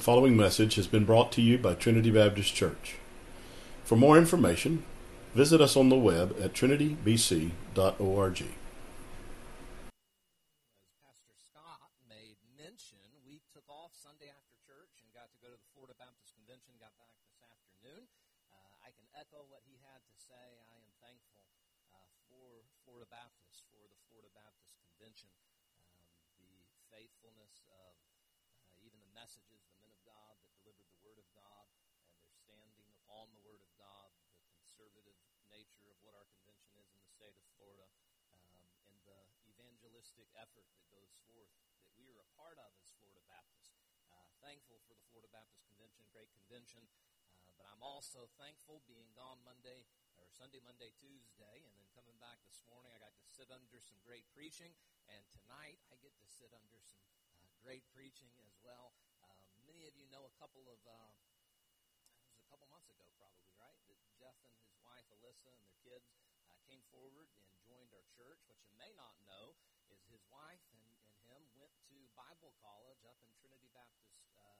The following message has been brought to you by Trinity Baptist Church. For more information, visit us on the web at trinitybc.org. As Pastor Scott made mention, we took off Sunday after church and got to go to the Florida Baptist Convention, got back this afternoon. Uh, I can echo what he had to say. I am thankful uh, for Florida Baptist, for the Florida Baptist Convention, um, the faithfulness of uh, even the messages, the men of God that delivered the Word of God, and their standing upon the Word of God, the conservative nature of what our convention is in the state of Florida, um, and the evangelistic effort that goes forth that we are a part of as Florida Baptist. Uh, thankful for the Florida Baptist Convention, great convention, uh, but I'm also thankful being gone Monday or Sunday, Monday, Tuesday, and then coming back this morning. I got to sit under some great preaching, and tonight I get to sit under some uh, great preaching as well. Um, many of you know a couple of. Uh, it was a couple months ago, probably, right? That Jeff and his wife Alyssa and their kids uh, came forward and joined our church. What you may not know his wife and, and him went to Bible college up in Trinity Baptist uh,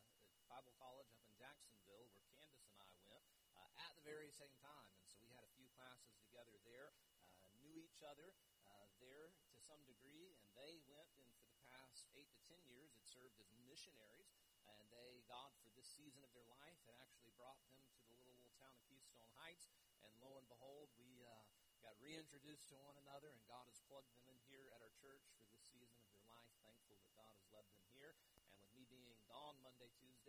Bible College up in Jacksonville, where Candace and I went uh, at the very same time. And so we had a few classes together there, uh, knew each other uh, there to some degree, and they went and for the past eight to ten years had served as missionaries. And they, God, for this season of their life, had actually brought them to the little, little town of Keystone Heights. And lo and behold, we uh, got reintroduced to one another, and God has plugged them in here at our church for this season of their life. Thankful that God has led them here. And with me being gone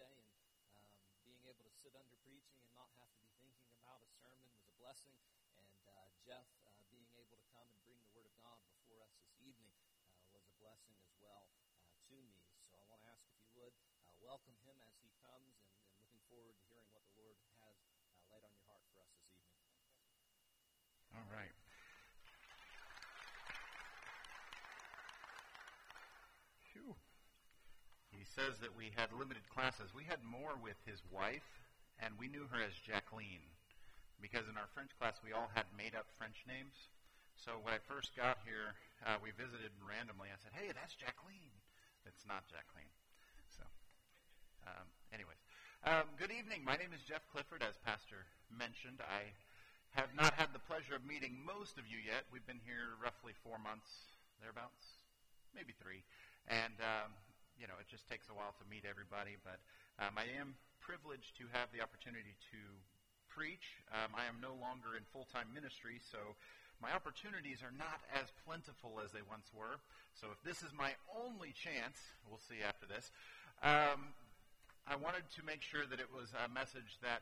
Tuesday, and um, being able to sit under preaching and not have to be thinking about a sermon was a blessing. And uh, Jeff uh, being able to come and bring the Word of God before us this evening uh, was a blessing as well uh, to me. So I want to ask if you would uh, welcome him as he comes, and, and looking forward to hearing what the Lord has uh, laid on your heart for us this evening. All right. Phew. He says that we had limited classes. We had more with his wife, and we knew her as Jacqueline because in our French class we all had made up French names. So when I first got here, uh, we visited randomly. I said, "Hey, that's Jacqueline." It's not Jacqueline. So, um, anyways, um, good evening. My name is Jeff Clifford, as Pastor mentioned. I have not had the pleasure of meeting most of you yet. We've been here roughly four months, thereabouts, maybe three, and um, you know it just takes a while to meet everybody. But um, I am privileged to have the opportunity to preach. Um, I am no longer in full-time ministry, so my opportunities are not as plentiful as they once were. So if this is my only chance, we'll see after this. Um, I wanted to make sure that it was a message that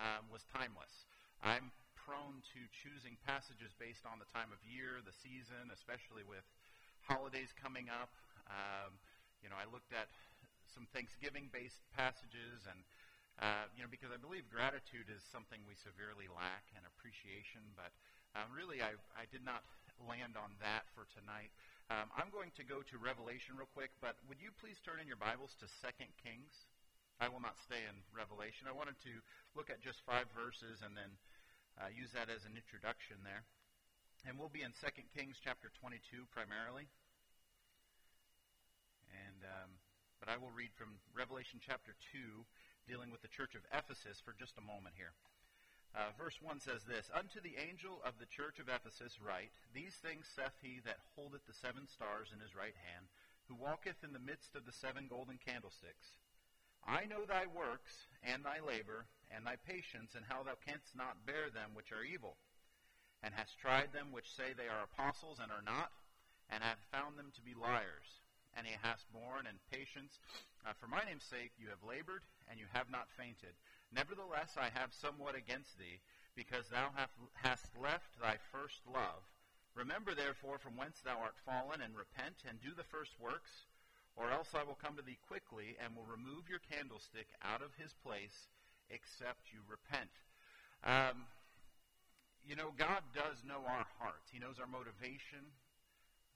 um, was timeless. I'm prone to choosing passages based on the time of year, the season, especially with holidays coming up. Um, you know, I looked at some Thanksgiving-based passages, and uh, you know, because I believe gratitude is something we severely lack and appreciation. But um, really, I, I did not land on that for tonight. Um, I'm going to go to Revelation real quick, but would you please turn in your Bibles to Second Kings? I will not stay in Revelation. I wanted to look at just five verses and then uh, use that as an introduction there. And we'll be in Second Kings chapter 22 primarily. And um, but I will read from Revelation chapter 2, dealing with the church of Ephesus for just a moment here. Uh, verse 1 says this Unto the angel of the church of Ephesus write, These things saith he that holdeth the seven stars in his right hand, who walketh in the midst of the seven golden candlesticks. I know thy works, and thy labor, and thy patience, and how thou canst not bear them which are evil, and hast tried them which say they are apostles and are not, and have found them to be liars. And he hast borne in patience. Uh, for my name's sake you have labored, and you have not fainted. Nevertheless, I have somewhat against thee, because thou hast left thy first love. Remember, therefore, from whence thou art fallen, and repent, and do the first works, or else I will come to thee quickly, and will remove your candlestick out of his place, except you repent. Um, you know, God does know our hearts. He knows our motivation,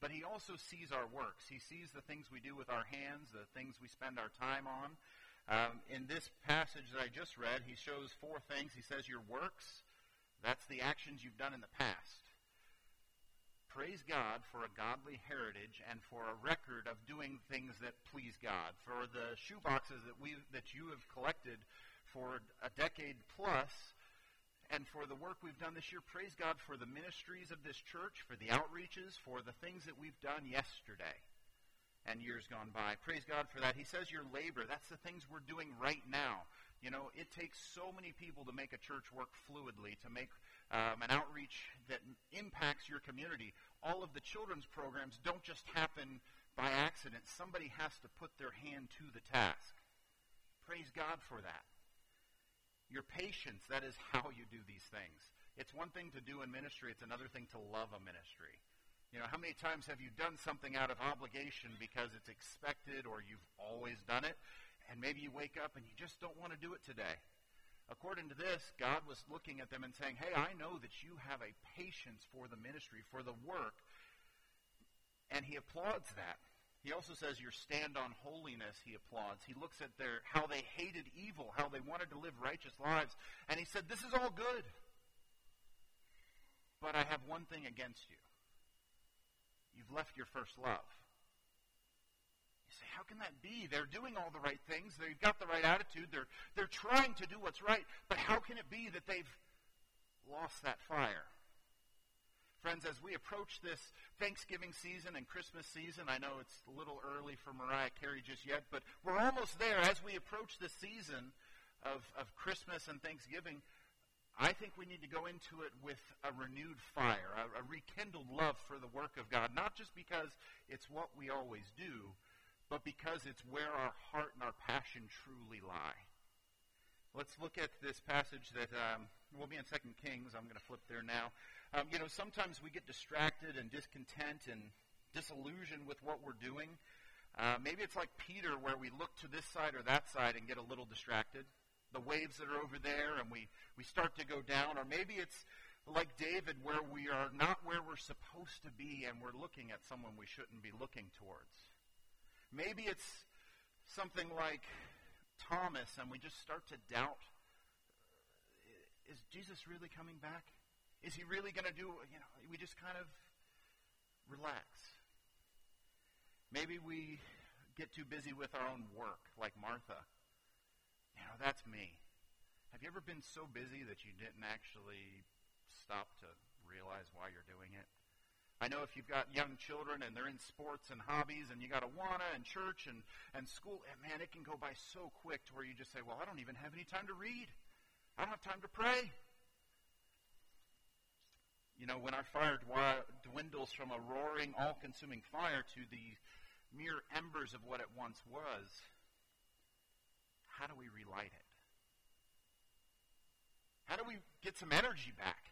but He also sees our works. He sees the things we do with our hands, the things we spend our time on. Um, in this passage that I just read, he shows four things. He says your works, that's the actions you've done in the past. praise God for a godly heritage and for a record of doing things that please God, for the shoeboxes that we that you have collected for a decade plus, and for the work we've done this year. Praise God for the ministries of this church, for the outreaches, for the things that we've done yesterday and years gone by. Praise God for that. He says your labor, that's the things we're doing right now. You know, it takes so many people to make a church work fluidly, to make um, an outreach that impacts your community. All of the children's programs don't just happen by accident. Somebody has to put their hand to the task. Praise God for that. Your patience, that is how you do these things. It's one thing to do in ministry, it's another thing to love a ministry. You know, how many times have you done something out of obligation because it's expected or you've always done it? And maybe you wake up and you just don't want to do it today. According to this, God was looking at them and saying, Hey, I know that you have a patience for the ministry, for the work. And he applauds that. He also says your stand on holiness, he applauds. He looks at their how they hated evil, how they wanted to live righteous lives, and he said, This is all good. But I have one thing against you. You've left your first love. You say, how can that be? They're doing all the right things. They've got the right attitude. They're, they're trying to do what's right. But how can it be that they've lost that fire? Friends, as we approach this Thanksgiving season and Christmas season, I know it's a little early for Mariah Carey just yet, but we're almost there. As we approach the season of, of Christmas and Thanksgiving, I think we need to go into it with a renewed fire, a, a rekindled love for the work of God, not just because it's what we always do, but because it's where our heart and our passion truly lie. Let's look at this passage that um, will be in Second Kings. I'm going to flip there now. Um, you know, sometimes we get distracted and discontent and disillusioned with what we're doing. Uh, maybe it's like Peter, where we look to this side or that side and get a little distracted. The waves that are over there, and we, we start to go down. Or maybe it's like David, where we are not where we're supposed to be and we're looking at someone we shouldn't be looking towards. Maybe it's something like Thomas, and we just start to doubt is Jesus really coming back? Is he really going to do, you know, we just kind of relax. Maybe we get too busy with our own work, like Martha. You know, that's me. Have you ever been so busy that you didn't actually stop to realize why you're doing it? I know if you've got young children and they're in sports and hobbies and you got Awana and church and, and school, and man, it can go by so quick to where you just say, well, I don't even have any time to read. I don't have time to pray. You know, when our fire dwindles from a roaring, all consuming fire to the mere embers of what it once was, how do we relight it? How do we get some energy back?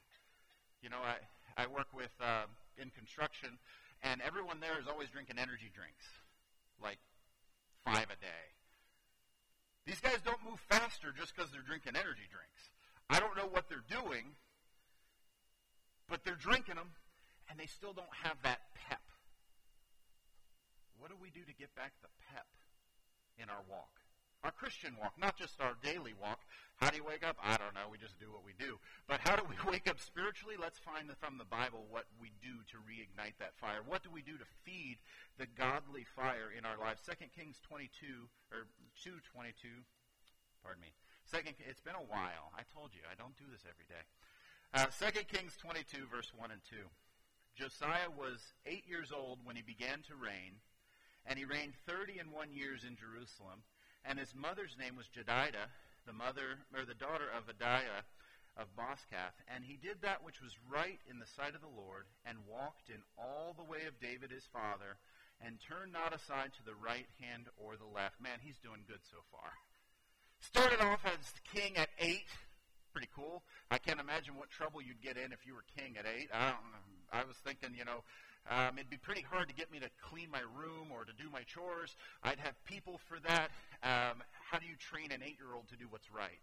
You know, I, I work with. Uh, in construction, and everyone there is always drinking energy drinks, like five a day. These guys don't move faster just because they're drinking energy drinks. I don't know what they're doing, but they're drinking them, and they still don't have that pep. What do we do to get back the pep in our walk? Our Christian walk, not just our daily walk, how do you wake up? I don't know. We just do what we do. But how do we wake up spiritually? Let's find from the Bible what we do to reignite that fire. What do we do to feed the godly fire in our lives? Second Kings 22 or 222. Pardon me. Second. It's been a while. I told you I don't do this every day. Uh, Second Kings 22 verse 1 and 2. Josiah was eight years old when he began to reign, and he reigned thirty and one years in Jerusalem. And his mother's name was Jedidah the mother or the daughter of Adaiah of Boscath, and he did that which was right in the sight of the Lord, and walked in all the way of David his father, and turned not aside to the right hand or the left. Man, he's doing good so far. Started off as king at eight. Pretty cool. I can't imagine what trouble you'd get in if you were king at eight. I, don't. I was thinking, you know, um, it'd be pretty hard to get me to clean my room or to do my chores. I'd have people for that. Um, how do you train an eight year old to do what's right?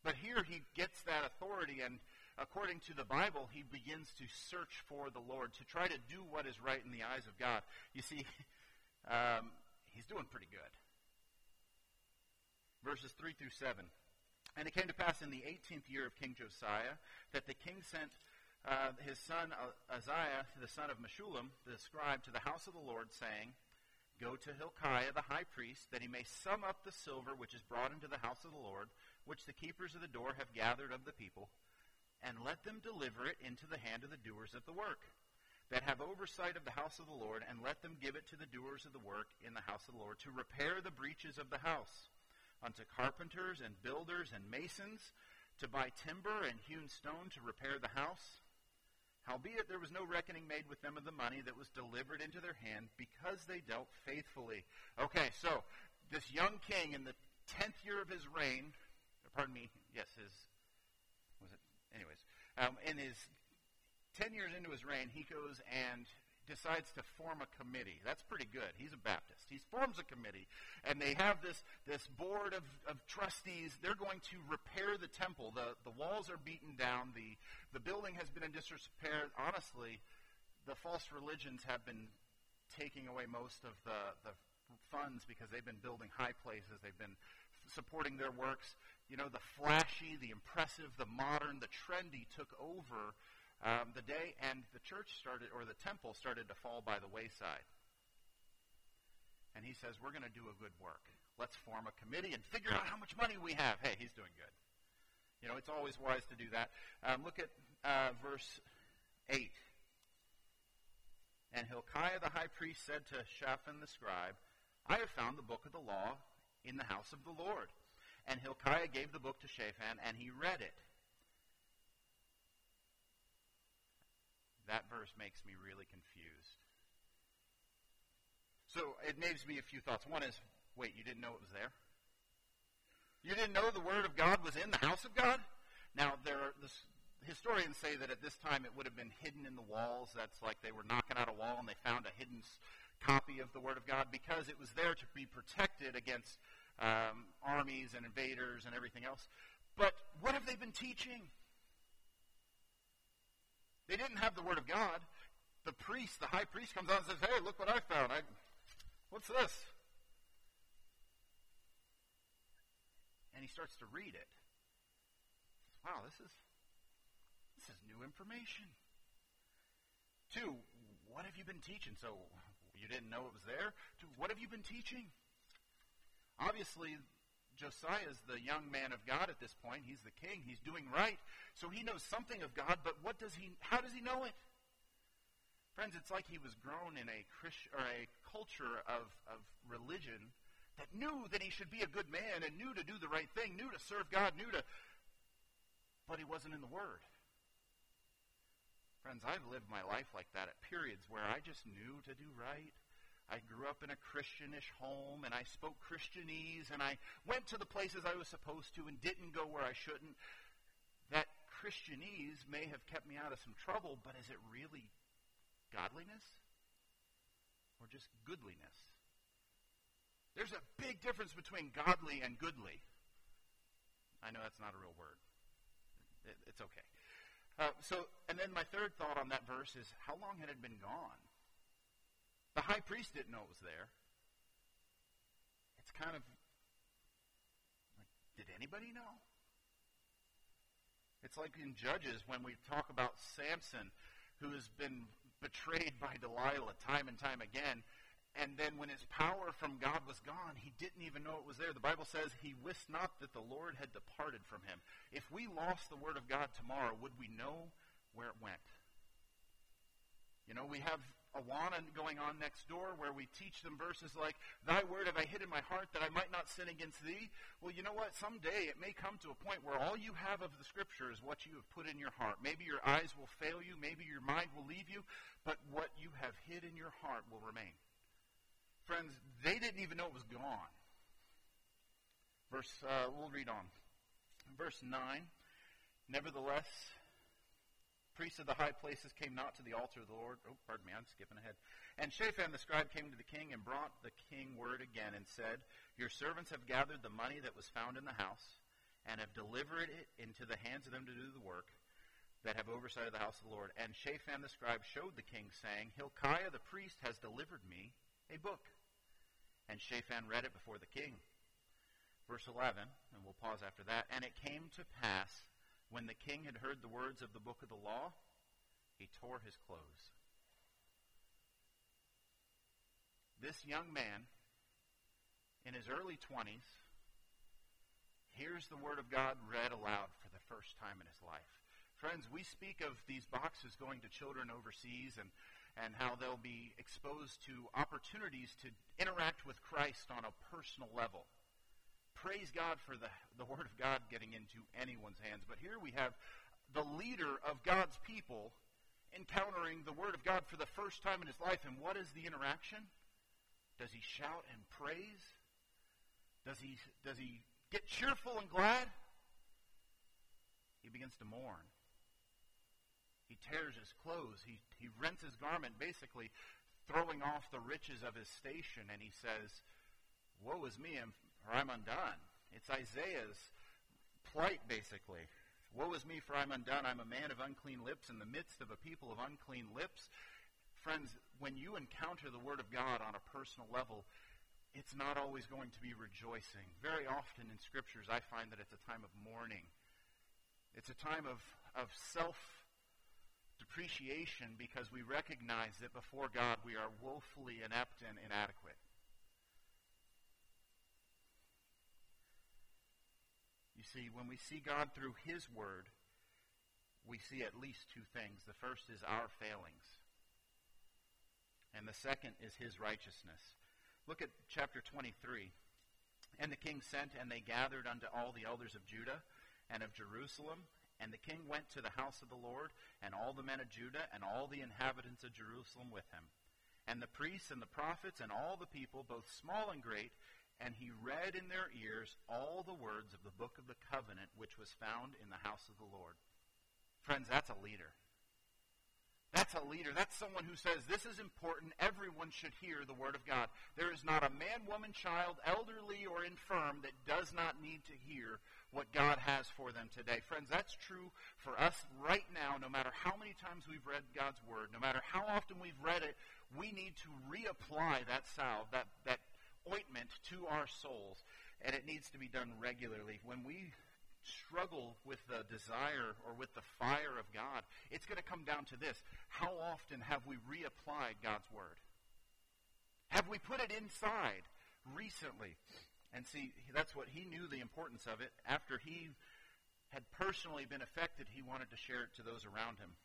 But here he gets that authority, and according to the Bible, he begins to search for the Lord, to try to do what is right in the eyes of God. You see, um, he's doing pretty good. Verses 3 through 7. And it came to pass in the 18th year of King Josiah that the king sent uh, his son uh, Uzziah, the son of Meshullam, the scribe, to the house of the Lord, saying, Go to Hilkiah the high priest, that he may sum up the silver which is brought into the house of the Lord, which the keepers of the door have gathered of the people, and let them deliver it into the hand of the doers of the work, that have oversight of the house of the Lord, and let them give it to the doers of the work in the house of the Lord, to repair the breaches of the house, unto carpenters and builders and masons, to buy timber and hewn stone to repair the house Howbeit there was no reckoning made with them of the money that was delivered into their hand because they dealt faithfully. Okay, so this young king in the tenth year of his reign, pardon me, yes, his was it? Anyways, um, in his ten years into his reign, he goes and decides to form a committee. That's pretty good. He's a Baptist. He forms a committee, and they have this, this board of, of trustees. They're going to repair the temple. The, the walls are beaten down. The, the building has been in disrepair. Honestly, the false religions have been taking away most of the, the funds because they've been building high places. They've been supporting their works. You know, the flashy, the impressive, the modern, the trendy took over um, the day, and the church started, or the temple started to fall by the wayside. And he says, We're going to do a good work. Let's form a committee and figure out how much money we have. Hey, he's doing good. You know, it's always wise to do that. Um, look at uh, verse 8. And Hilkiah the high priest said to Shaphan the scribe, I have found the book of the law in the house of the Lord. And Hilkiah gave the book to Shaphan, and he read it. That verse makes me really confused. So it gives me a few thoughts. One is, wait, you didn't know it was there? You didn't know the Word of God was in the house of God? Now, there are, the historians say that at this time it would have been hidden in the walls. That's like they were knocking out a wall and they found a hidden copy of the Word of God because it was there to be protected against um, armies and invaders and everything else. But what have they been teaching? They didn't have the Word of God. The priest, the high priest, comes out and says, Hey, look what I found. I, what's this? And he starts to read it. Wow, this is this is new information. Two, what have you been teaching? So you didn't know it was there? Two, what have you been teaching? Obviously, Josiah is the young man of God at this point. He's the king. He's doing right. So he knows something of God, but what does he how does he know it? Friends, it's like he was grown in a Christ, or a culture of, of religion that knew that he should be a good man and knew to do the right thing, knew to serve God, knew to but he wasn't in the Word. Friends, I've lived my life like that at periods where I just knew to do right. I grew up in a Christianish home and I spoke Christianese and I went to the places I was supposed to and didn't go where I shouldn't. That Christianese may have kept me out of some trouble, but is it really godliness or just goodliness? There's a big difference between godly and goodly. I know that's not a real word. It, it's okay. Uh, so, and then my third thought on that verse is how long had it been gone? The high priest didn't know it was there. It's kind of like, did anybody know? It's like in Judges when we talk about Samson, who has been betrayed by Delilah time and time again. And then when his power from God was gone, he didn't even know it was there. The Bible says he wist not that the Lord had departed from him. If we lost the Word of God tomorrow, would we know where it went? You know, we have Awana going on next door where we teach them verses like, Thy word have I hid in my heart that I might not sin against thee. Well, you know what? Someday it may come to a point where all you have of the scripture is what you have put in your heart. Maybe your eyes will fail you, maybe your mind will leave you, but what you have hid in your heart will remain. Friends, they didn't even know it was gone. Verse, uh, we'll read on. Verse 9. Nevertheless, priests of the high places came not to the altar of the Lord. Oh, pardon me, I'm skipping ahead. And Shaphan the scribe came to the king and brought the king word again and said, Your servants have gathered the money that was found in the house and have delivered it into the hands of them to do the work that have oversight of the house of the Lord. And Shaphan the scribe showed the king, saying, Hilkiah the priest has delivered me a book. And Shaphan read it before the king. Verse 11, and we'll pause after that. And it came to pass when the king had heard the words of the book of the law, He tore his clothes. This young man, in his early 20s, hears the Word of God read aloud for the first time in his life. Friends, we speak of these boxes going to children overseas and, and how they'll be exposed to opportunities to interact with Christ on a personal level. Praise God for the, the Word of God getting into anyone's hands. But here we have the leader of God's people encountering the Word of God for the first time in his life. And what is the interaction? Does he shout and praise? Does he, does he get cheerful and glad? He begins to mourn. He tears his clothes. He, he rents his garment, basically throwing off the riches of his station, and he says, Woe is me, for I'm undone. It's Isaiah's plight, basically. Woe is me, for I'm undone. I'm a man of unclean lips in the midst of a people of unclean lips. Friends, when you encounter the Word of God on a personal level, it's not always going to be rejoicing. Very often in Scriptures, I find that it's a time of mourning. It's a time of, of self depreciation because we recognize that before God we are woefully inept and inadequate. You see, when we see God through His Word, we see at least two things. The first is our failings and the second is his righteousness. Look at chapter 23. And the king sent, and they gathered unto all the elders of Judah and of Jerusalem. And the king went to the house of the Lord, and all the men of Judah, and all the inhabitants of Jerusalem with him. And the priests and the prophets, and all the people, both small and great, and he read in their ears all the words of the book of the covenant which was found in the house of the Lord. Friends, that's a leader. That's a leader. That's someone who says, This is important. Everyone should hear the Word of God. There is not a man, woman, child, elderly, or infirm that does not need to hear what God has for them today. Friends, that's true for us right now, no matter how many times we've read God's Word, no matter how often we've read it, we need to reapply that salve, that, that ointment to our souls. And it needs to be done regularly. When we struggle with the desire or with the fire of God, it's going to come down to this. How often have we reapplied God's Word? Have we put it inside recently? And see, that's what he knew the importance of it. After he had personally been affected, he wanted to share it to those around him.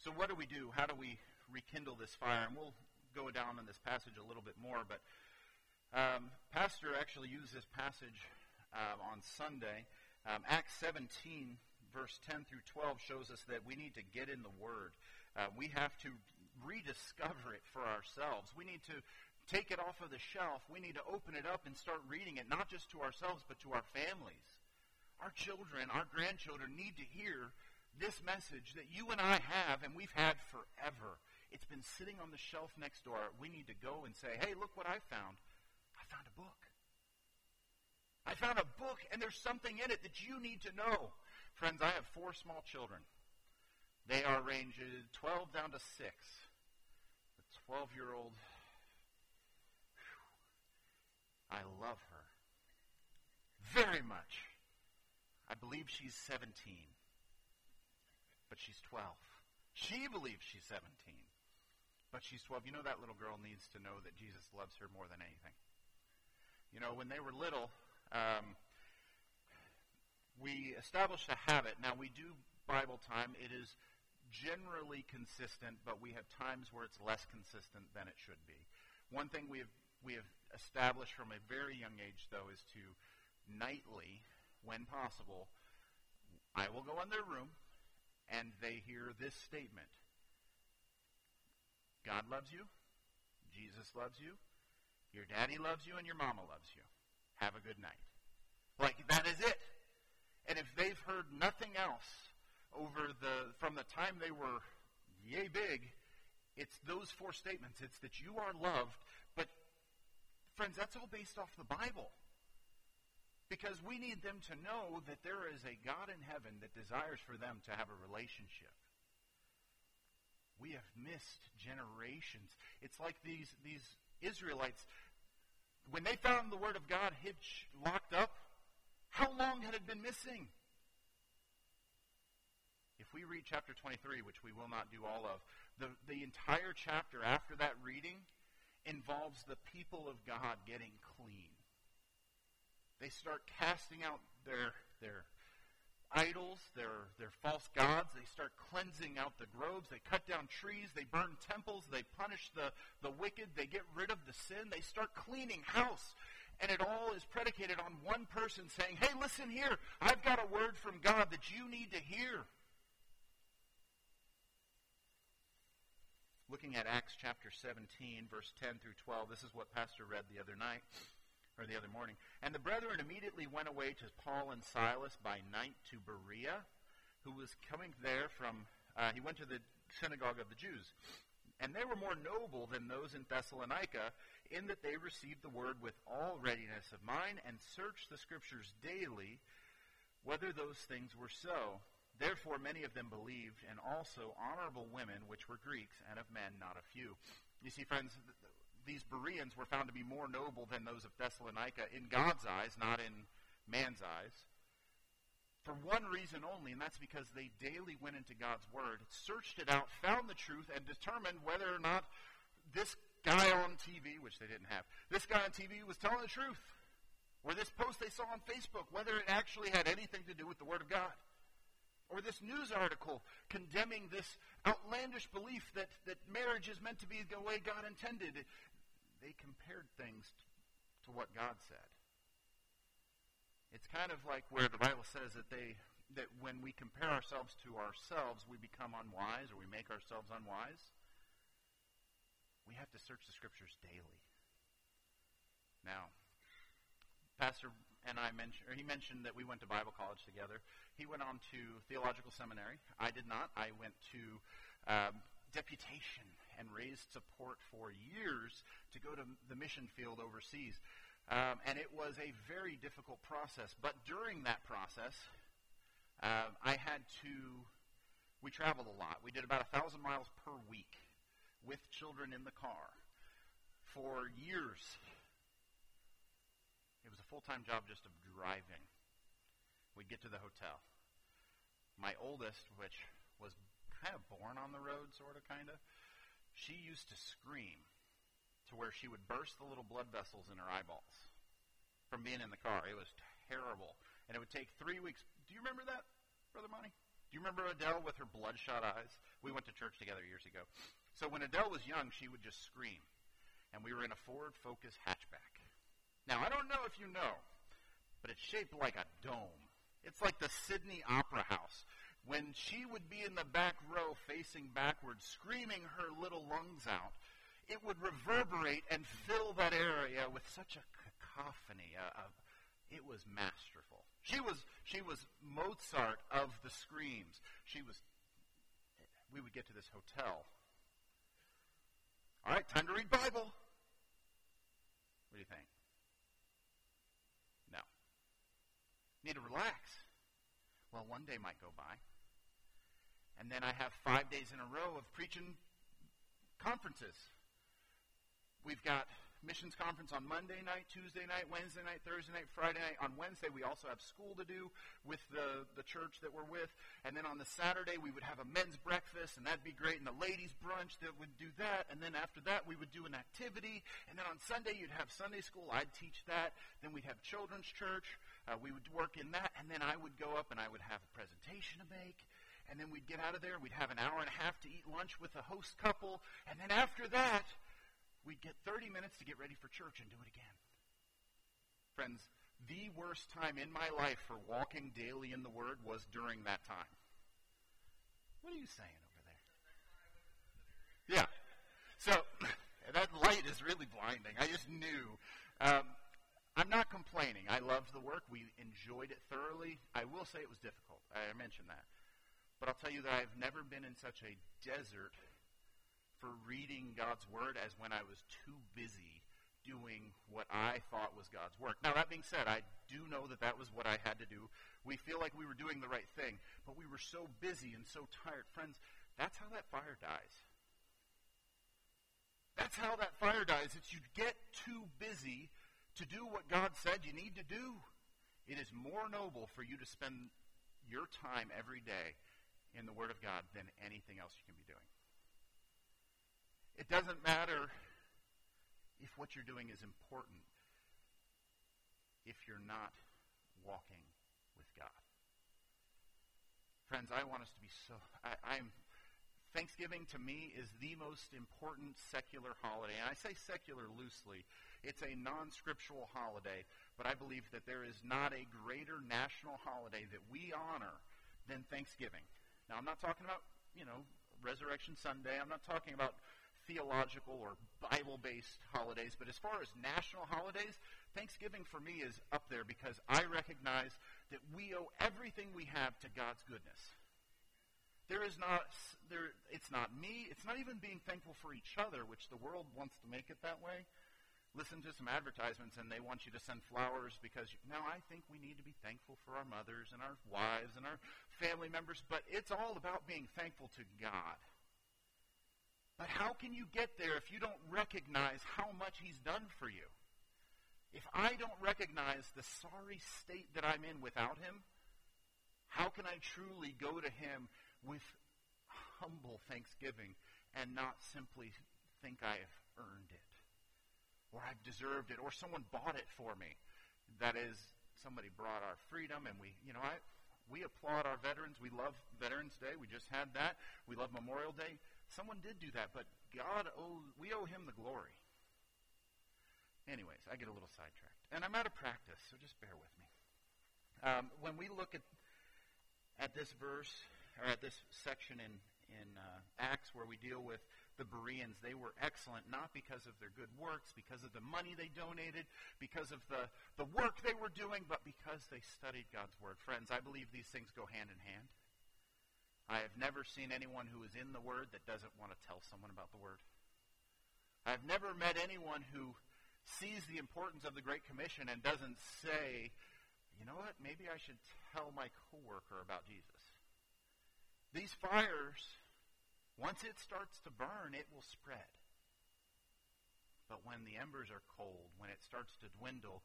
So, what do we do? How do we rekindle this fire? And we'll go down in this passage a little bit more, but um, Pastor actually used this passage uh, on Sunday um, Acts 17, verse 10 through 12, shows us that we need to get in the Word. Uh, we have to rediscover it for ourselves. We need to take it off of the shelf. We need to open it up and start reading it, not just to ourselves, but to our families. Our children, our grandchildren need to hear this message that you and I have and we've had forever. It's been sitting on the shelf next door. We need to go and say, hey, look what I found. Found a book. I found a book and there's something in it that you need to know. Friends, I have four small children. They are ranged 12 down to 6. The 12 year old, I love her very much. I believe she's 17, but she's 12. She believes she's 17, but she's 12. You know, that little girl needs to know that Jesus loves her more than anything. You know, when they were little, um, we established a habit. Now, we do Bible time. It is generally consistent, but we have times where it's less consistent than it should be. One thing we have, we have established from a very young age, though, is to nightly, when possible, I will go in their room and they hear this statement God loves you, Jesus loves you, your daddy loves you, and your mama loves you. Have a good night. Like that is it. And if they've heard nothing else over the from the time they were yay big, it's those four statements. It's that you are loved, but friends, that's all based off the Bible. Because we need them to know that there is a God in heaven that desires for them to have a relationship. We have missed generations. It's like these, these Israelites, when they found the Word of God hitch locked up, how long had it been missing? If we read chapter 23, which we will not do all of, the, the entire chapter after that reading involves the people of God getting clean. They start casting out their, their idols, their, their false gods. They start cleansing out the groves. They cut down trees. They burn temples. They punish the, the wicked. They get rid of the sin. They start cleaning house. And it all is predicated on one person saying, Hey, listen here. I've got a word from God that you need to hear. Looking at Acts chapter 17, verse 10 through 12, this is what Pastor read the other night or the other morning. And the brethren immediately went away to Paul and Silas by night to Berea, who was coming there from, uh, he went to the synagogue of the Jews. And they were more noble than those in Thessalonica, in that they received the word with all readiness of mind and searched the scriptures daily whether those things were so. Therefore, many of them believed, and also honorable women, which were Greeks, and of men not a few. You see, friends, these Bereans were found to be more noble than those of Thessalonica in God's eyes, not in man's eyes. For one reason only, and that's because they daily went into God's Word, searched it out, found the truth, and determined whether or not this guy on TV, which they didn't have, this guy on TV was telling the truth. Or this post they saw on Facebook, whether it actually had anything to do with the Word of God. Or this news article condemning this outlandish belief that, that marriage is meant to be the way God intended they compared things to what God said. It's kind of like where the Bible says that they that when we compare ourselves to ourselves, we become unwise or we make ourselves unwise. We have to search the scriptures daily. Now, Pastor and I mentioned, or he mentioned that we went to Bible college together. He went on to theological seminary. I did not. I went to um, deputation and raised support for years to go to the mission field overseas. Um, and it was a very difficult process. But during that process, uh, I had to, we traveled a lot. We did about a 1,000 miles per week with children in the car for years. It was a full time job just of driving. We'd get to the hotel. My oldest, which was kind of born on the road, sort of, kind of, she used to scream to where she would burst the little blood vessels in her eyeballs from being in the car. It was terrible. And it would take three weeks. Do you remember that, Brother Monty? Do you remember Adele with her bloodshot eyes? We went to church together years ago. So when Adele was young, she would just scream. And we were in a Ford Focus hatchback. Now, I don't know if you know, but it's shaped like a dome. It's like the Sydney Opera House when she would be in the back row facing backwards, screaming her little lungs out, it would reverberate and fill that area with such a cacophony. Uh, of, it was masterful. She was she was Mozart of the screams. She was. We would get to this hotel. All right, time to read Bible. What do you think? No. Need to relax. Well, one day might go by. And then I have five days in a row of preaching conferences. We've got missions conference on Monday night, Tuesday night, Wednesday night, Thursday night, Friday night. On Wednesday, we also have school to do with the, the church that we're with. And then on the Saturday, we would have a men's breakfast, and that'd be great, and a ladies' brunch that would do that. And then after that, we would do an activity. And then on Sunday, you'd have Sunday school. I'd teach that. Then we'd have children's church. Uh, we would work in that. And then I would go up and I would have a presentation to make and then we'd get out of there. We'd have an hour and a half to eat lunch with the host couple, and then after that, we'd get 30 minutes to get ready for church and do it again. Friends, the worst time in my life for walking daily in the Word was during that time. What are you saying over there? Yeah. So that light is really blinding. I just knew. Um, I'm not complaining. I loved the work. We enjoyed it thoroughly. I will say it was difficult. I mentioned that. But I'll tell you that I've never been in such a desert for reading God's Word as when I was too busy doing what I thought was God's work. Now, that being said, I do know that that was what I had to do. We feel like we were doing the right thing, but we were so busy and so tired. Friends, that's how that fire dies. That's how that fire dies. It's you get too busy to do what God said you need to do. It is more noble for you to spend your time every day in the Word of God than anything else you can be doing. It doesn't matter if what you're doing is important if you're not walking with God. Friends, I want us to be so. I, am Thanksgiving to me is the most important secular holiday. And I say secular loosely. It's a non scriptural holiday, but I believe that there is not a greater national holiday that we honor than Thanksgiving. Now, I'm not talking about, you know, Resurrection Sunday. I'm not talking about theological or Bible based holidays, but as far as national holidays, Thanksgiving for me is up there because I recognize that we owe everything we have to God's goodness. There is not there it's not me, it's not even being thankful for each other, which the world wants to make it that way. Listen to some advertisements and they want you to send flowers because now I think we need to be thankful for our mothers and our wives and our family members, but it's all about being thankful to God. But how can you get there if you don't recognize how much He's done for you? If I don't recognize the sorry state that I'm in without Him, how can I truly go to Him with humble thanksgiving and not simply think I have earned it or I've deserved it or someone bought it for me. That is, somebody brought our freedom and we, you know, I, we applaud our veterans. We love Veterans Day. We just had that. We love Memorial Day. Someone did do that, but God owes, we owe him the glory. Anyways, I get a little sidetracked. And I'm out of practice, so just bear with me. Um, when we look at, at this verse, or at this section in in uh, Acts where we deal with the Bereans. They were excellent not because of their good works, because of the money they donated, because of the, the work they were doing, but because they studied God's Word. Friends, I believe these things go hand in hand. I have never seen anyone who is in the Word that doesn't want to tell someone about the Word. I've never met anyone who sees the importance of the Great Commission and doesn't say, you know what, maybe I should tell my coworker about Jesus. These fires, once it starts to burn, it will spread. But when the embers are cold, when it starts to dwindle,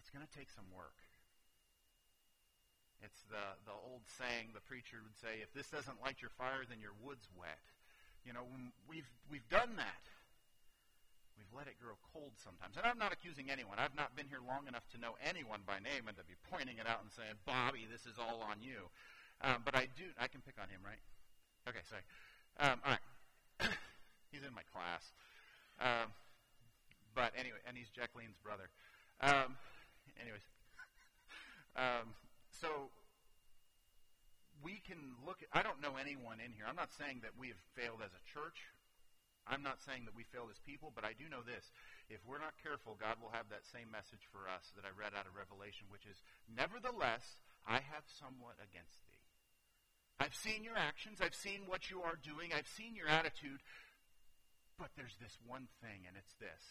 it's going to take some work. It's the, the old saying the preacher would say, if this doesn't light your fire, then your wood's wet. You know, we've, we've done that. We've let it grow cold sometimes. And I'm not accusing anyone. I've not been here long enough to know anyone by name and to be pointing it out and saying, Bobby, this is all on you. Um, but I do, I can pick on him, right? Okay, sorry. Um, all right. he's in my class. Um, but anyway, and he's Jacqueline's brother. Um, anyways, um, so we can look at, I don't know anyone in here. I'm not saying that we have failed as a church. I'm not saying that we failed as people, but I do know this. If we're not careful, God will have that same message for us that I read out of Revelation, which is, Nevertheless, I have somewhat against I've seen your actions. I've seen what you are doing. I've seen your attitude. But there's this one thing, and it's this.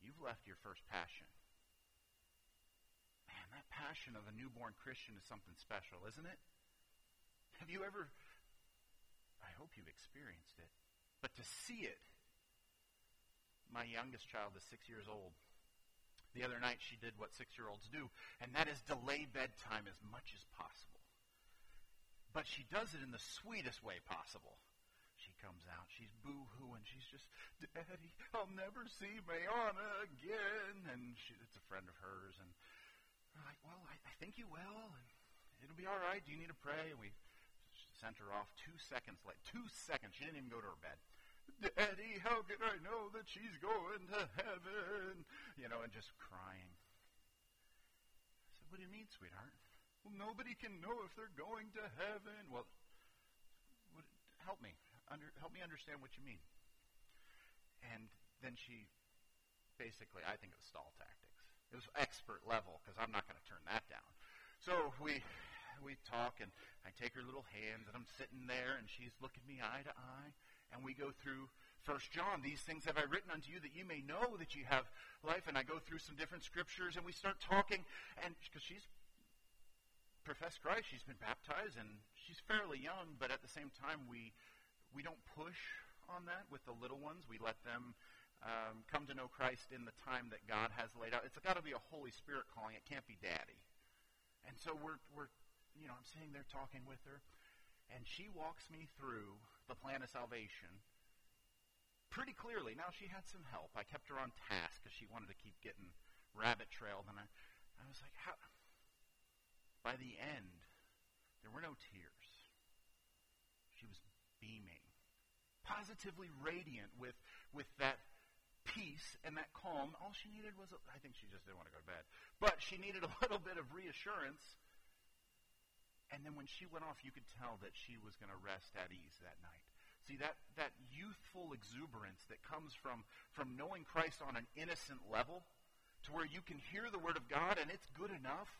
You've left your first passion. Man, that passion of a newborn Christian is something special, isn't it? Have you ever, I hope you've experienced it, but to see it, my youngest child is six years old. The other night she did what six year olds do, and that is delay bedtime as much as possible. But she does it in the sweetest way possible. She comes out, she's boo-hooing, she's just, Daddy, I'll never see Mayana again. And she, it's a friend of hers. And we're like, well, I, I think you will. And it'll be all right. Do you need to pray? And we sent her off two seconds late. Two seconds. She didn't even go to her bed. Daddy, how can I know that she's going to heaven? You know, and just crying. I said, What do you mean, sweetheart? Well, nobody can know if they're going to heaven. Well, help me. Under, help me understand what you mean. And then she basically, I think it was stall tactics. It was expert level because I'm not going to turn that down. So we we talk, and I take her little hands, and I'm sitting there, and she's looking me eye to eye, and we go through First John. These things have I written unto you that you may know that you have life. And I go through some different scriptures, and we start talking, and because she's professed Christ. She's been baptized, and she's fairly young, but at the same time, we we don't push on that with the little ones. We let them um, come to know Christ in the time that God has laid out. It's got to be a Holy Spirit calling. It can't be Daddy. And so we're we're you know I'm sitting there talking with her, And she walks me through the plan of salvation pretty clearly. Now, she had some help. I kept her on task because she wanted to keep getting rabbit trailed. And I, I was like, how? By the end, there were no tears. She was beaming, positively radiant with, with that peace and that calm. All she needed was, a, I think she just didn't want to go to bed, but she needed a little bit of reassurance. And then when she went off, you could tell that she was going to rest at ease that night. See, that, that youthful exuberance that comes from, from knowing Christ on an innocent level to where you can hear the Word of God and it's good enough.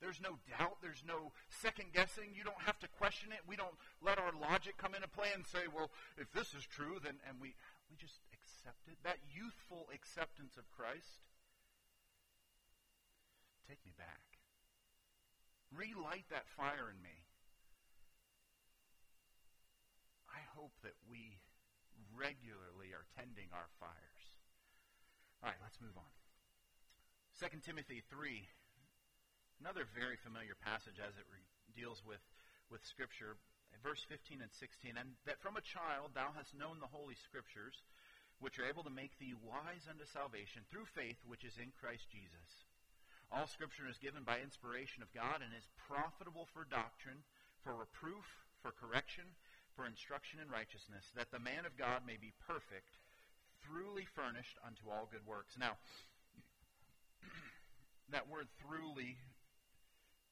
There's no doubt. There's no second guessing. You don't have to question it. We don't let our logic come into play and say, well, if this is true, then, and we, we just accept it. That youthful acceptance of Christ. Take me back. Relight that fire in me. I hope that we regularly are tending our fires. All right, let's move on. 2 Timothy 3, another very familiar passage as it re- deals with, with Scripture. Verse 15 and 16, and that from a child thou hast known the Holy Scriptures, which are able to make thee wise unto salvation through faith which is in Christ Jesus. All Scripture is given by inspiration of God and is profitable for doctrine, for reproof, for correction, for instruction in righteousness, that the man of God may be perfect, throughly furnished unto all good works. Now, that word throughly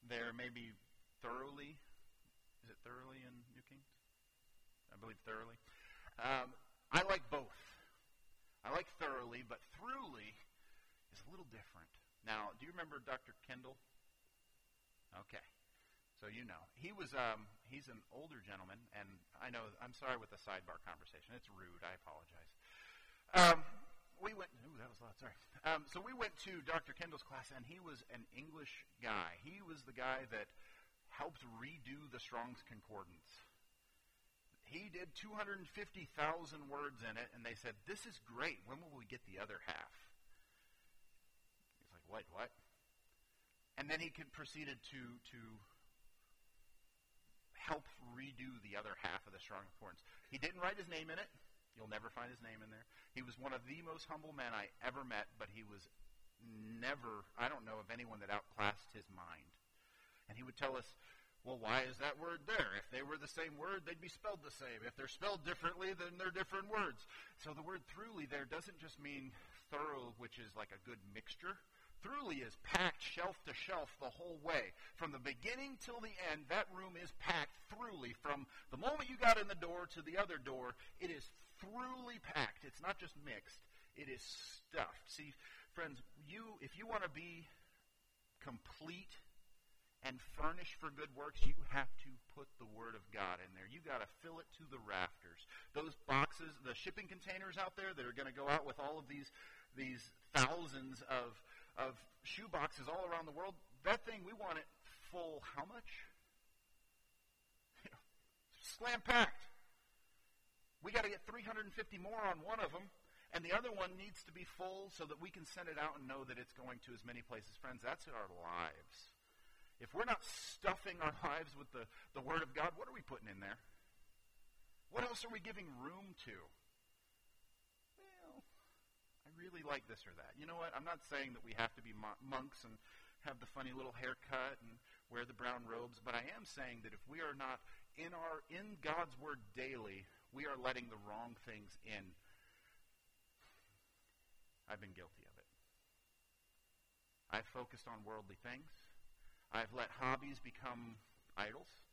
there may be thoroughly. Is it thoroughly in New King? I believe thoroughly. Um, I like both. I like thoroughly, but throughly is a little different. Now, do you remember Dr. Kendall? Okay. So you know. He was um he's an older gentleman and I know I'm sorry with the sidebar conversation. It's rude. I apologize. Um we went ooh, that was loud, sorry. Um, so we went to Dr. Kendall's class and he was an English guy. He was the guy that helped redo the Strong's Concordance. He did 250,000 words in it and they said, "This is great. When will we get the other half?" He's like, What, what? And then he could, proceeded to, to help redo the other half of the Strong Concordance. He didn't write his name in it. You'll never find his name in there. He was one of the most humble men I ever met, but he was never, I don't know of anyone that outclassed his mind. And he would tell us, well, why is that word there? If they were the same word, they'd be spelled the same. If they're spelled differently, then they're different words. So the word throughly there doesn't just mean thorough, which is like a good mixture. Throughly is packed shelf to shelf the whole way. From the beginning till the end, that room is packed throughly. From the moment you got in the door to the other door, it is throughly packed. It's not just mixed, it is stuffed. See, friends, you if you want to be complete and furnished for good works, you have to put the Word of God in there. You got to fill it to the rafters. Those boxes, the shipping containers out there that are going to go out with all of these these thousands of of shoe boxes all around the world. That thing, we want it full how much? Slam packed. We got to get 350 more on one of them, and the other one needs to be full so that we can send it out and know that it's going to as many places. Friends, that's our lives. If we're not stuffing our lives with the, the Word of God, what are we putting in there? What else are we giving room to? Well, I really like this or that. You know what? I'm not saying that we have to be monks and have the funny little haircut and wear the brown robes, but I am saying that if we are not in our in God's word daily, we are letting the wrong things in. I've been guilty of it. I've focused on worldly things. I've let hobbies become idols.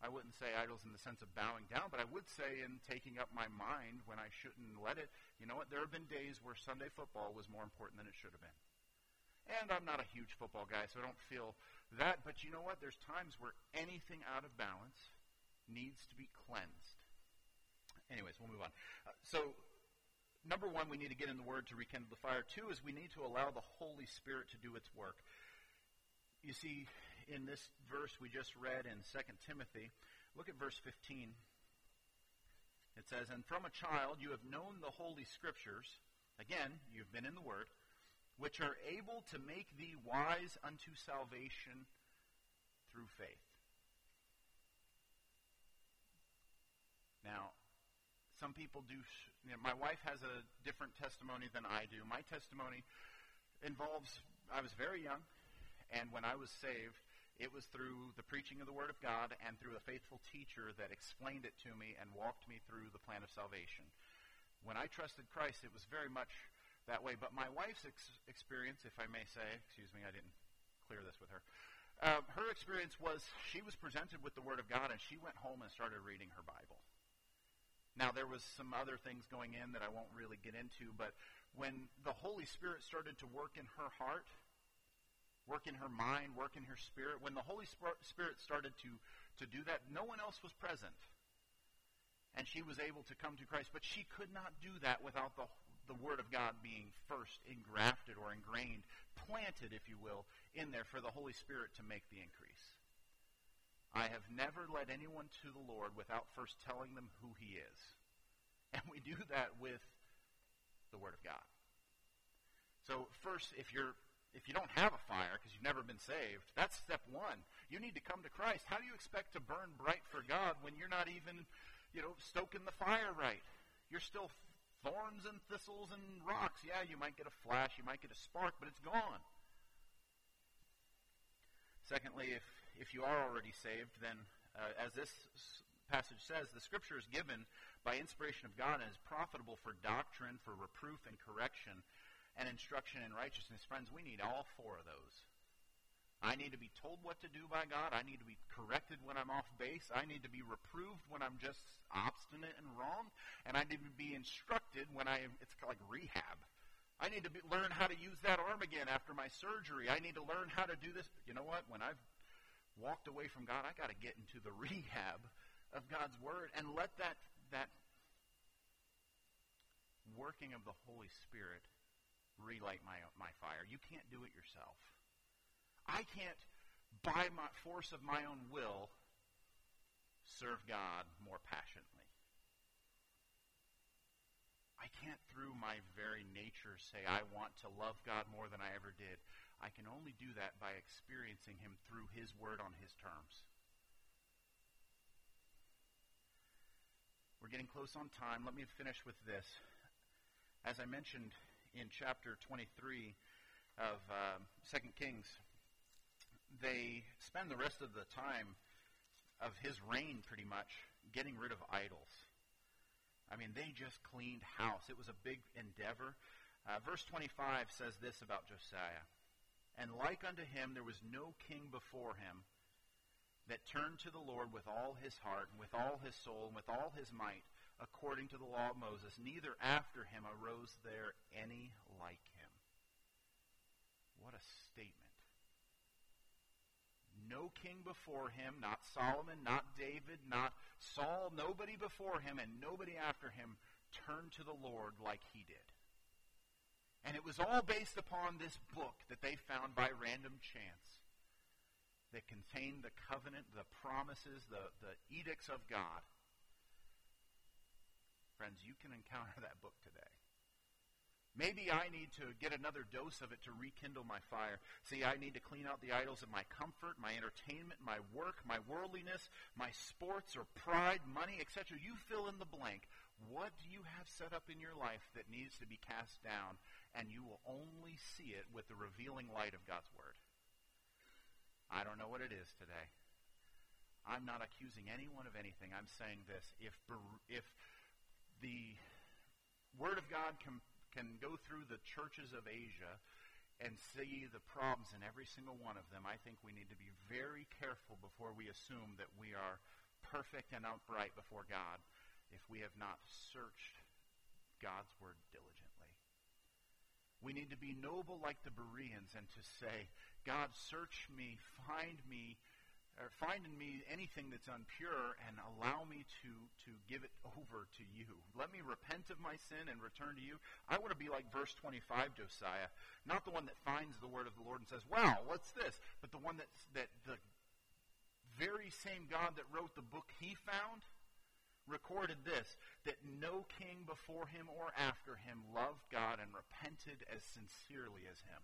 I wouldn't say idols in the sense of bowing down, but I would say in taking up my mind when I shouldn't let it. You know what? There have been days where Sunday football was more important than it should have been. And I'm not a huge football guy, so I don't feel that. But you know what? There's times where anything out of balance needs to be cleansed. Anyways, we'll move on. Uh, so, number one, we need to get in the Word to rekindle the fire. Two is we need to allow the Holy Spirit to do its work. You see, in this verse we just read in 2 Timothy, look at verse 15. It says, And from a child you have known the Holy Scriptures, again, you've been in the Word, which are able to make thee wise unto salvation through faith. Now, some people do. You know, my wife has a different testimony than I do. My testimony involves I was very young, and when I was saved, it was through the preaching of the Word of God and through a faithful teacher that explained it to me and walked me through the plan of salvation. When I trusted Christ, it was very much that way. But my wife's ex- experience, if I may say, excuse me, I didn't clear this with her. Uh, her experience was she was presented with the Word of God, and she went home and started reading her Bible. Now, there was some other things going in that I won't really get into, but when the Holy Spirit started to work in her heart, work in her mind, work in her spirit, when the Holy Spirit started to, to do that, no one else was present. And she was able to come to Christ, but she could not do that without the, the Word of God being first engrafted or ingrained, planted, if you will, in there for the Holy Spirit to make the increase. I have never led anyone to the Lord without first telling them who He is. And we do that with the Word of God. So first, if you're if you don't have a fire because you've never been saved, that's step one. You need to come to Christ. How do you expect to burn bright for God when you're not even, you know, stoking the fire right? You're still thorns and thistles and rocks. Yeah, you might get a flash, you might get a spark, but it's gone. Secondly, if if you are already saved, then uh, as this passage says, the scripture is given by inspiration of God and is profitable for doctrine, for reproof and correction, and instruction in righteousness. Friends, we need all four of those. I need to be told what to do by God. I need to be corrected when I'm off base. I need to be reproved when I'm just obstinate and wrong. And I need to be instructed when I, it's like rehab. I need to be, learn how to use that arm again after my surgery. I need to learn how to do this. You know what? When I've walked away from God, I got to get into the rehab of God's Word and let that that working of the Holy Spirit relight my my fire. You can't do it yourself. I can't, by my force of my own will, serve God more passionately. I can't, through my very nature, say I want to love God more than I ever did. I can only do that by experiencing Him through His Word on His terms. We're getting close on time. Let me finish with this. As I mentioned in chapter 23 of uh, 2 Kings, they spend the rest of the time of his reign pretty much getting rid of idols. I mean, they just cleaned house. It was a big endeavor. Uh, verse 25 says this about Josiah and like unto him there was no king before him that turned to the Lord with all his heart, and with all his soul, and with all his might, according to the law of Moses. Neither after him arose there any like him. What a statement. No king before him, not Solomon, not David, not Saul, nobody before him, and nobody after him turned to the Lord like he did. And it was all based upon this book that they found by random chance that contained the covenant, the promises, the, the edicts of God. Friends, you can encounter that book today. Maybe I need to get another dose of it to rekindle my fire. See, I need to clean out the idols of my comfort, my entertainment, my work, my worldliness, my sports or pride, money, etc. You fill in the blank. What do you have set up in your life that needs to be cast down and you will only see it with the revealing light of God's Word. I don't know what it is today. I'm not accusing anyone of anything. I'm saying this. If, if the Word of God can, can go through the churches of Asia and see the problems in every single one of them, I think we need to be very careful before we assume that we are perfect and upright before God if we have not searched God's Word diligently. We need to be noble like the Bereans and to say, God, search me, find me, or find in me anything that's unpure and allow me to, to give it over to you. Let me repent of my sin and return to you. I want to be like verse 25, Josiah. Not the one that finds the word of the Lord and says, wow, what's this? But the one that's, that the very same God that wrote the book he found recorded this that no king before him or after him loved God and repented as sincerely as him.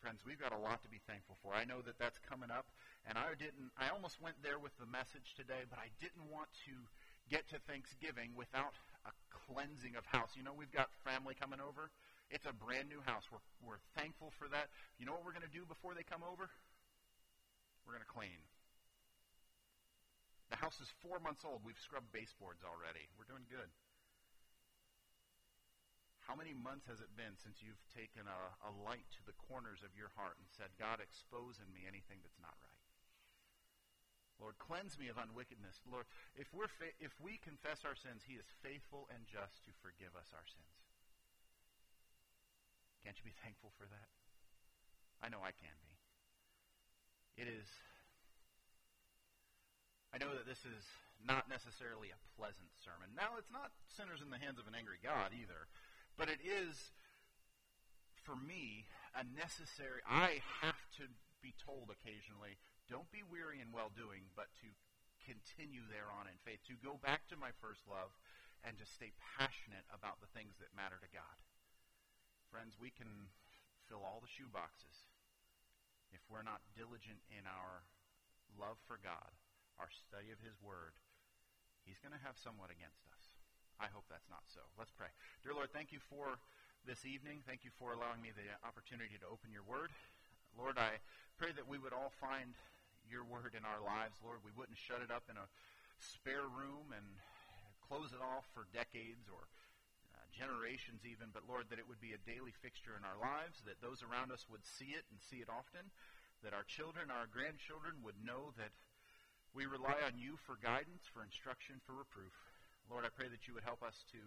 Friends, we've got a lot to be thankful for. I know that that's coming up, and I didn't. I almost went there with the message today, but I didn't want to get to Thanksgiving without a cleansing of house. You know, we've got family coming over. It's a brand new house. We're, we're thankful for that. You know what we're going to do before they come over? We're going to clean. The house is four months old. We've scrubbed baseboards already. We're doing good. How many months has it been since you've taken a, a light to the corners of your heart and said, God, expose in me anything that's not right? Lord, cleanse me of unwickedness. Lord, if, we're fa- if we confess our sins, He is faithful and just to forgive us our sins. Can't you be thankful for that? I know I can be. It is. I know that this is not necessarily a pleasant sermon. Now, it's not sinners in the hands of an angry God either. But it is, for me, a necessary. I have to be told occasionally, don't be weary in well doing, but to continue thereon in faith, to go back to my first love, and to stay passionate about the things that matter to God. Friends, we can fill all the shoe boxes if we're not diligent in our love for God, our study of His Word. He's going to have somewhat against us. I hope that's not so. Let's pray. Dear Lord, thank you for this evening. Thank you for allowing me the opportunity to open your word. Lord, I pray that we would all find your word in our lives. Lord, we wouldn't shut it up in a spare room and close it off for decades or uh, generations even, but Lord, that it would be a daily fixture in our lives, that those around us would see it and see it often, that our children, our grandchildren would know that we rely on you for guidance, for instruction, for reproof. Lord, I pray that you would help us to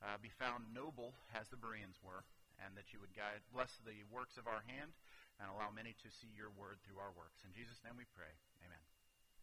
uh, be found noble as the Bereans were, and that you would guide, bless the works of our hand, and allow many to see your word through our works. In Jesus' name we pray. Amen.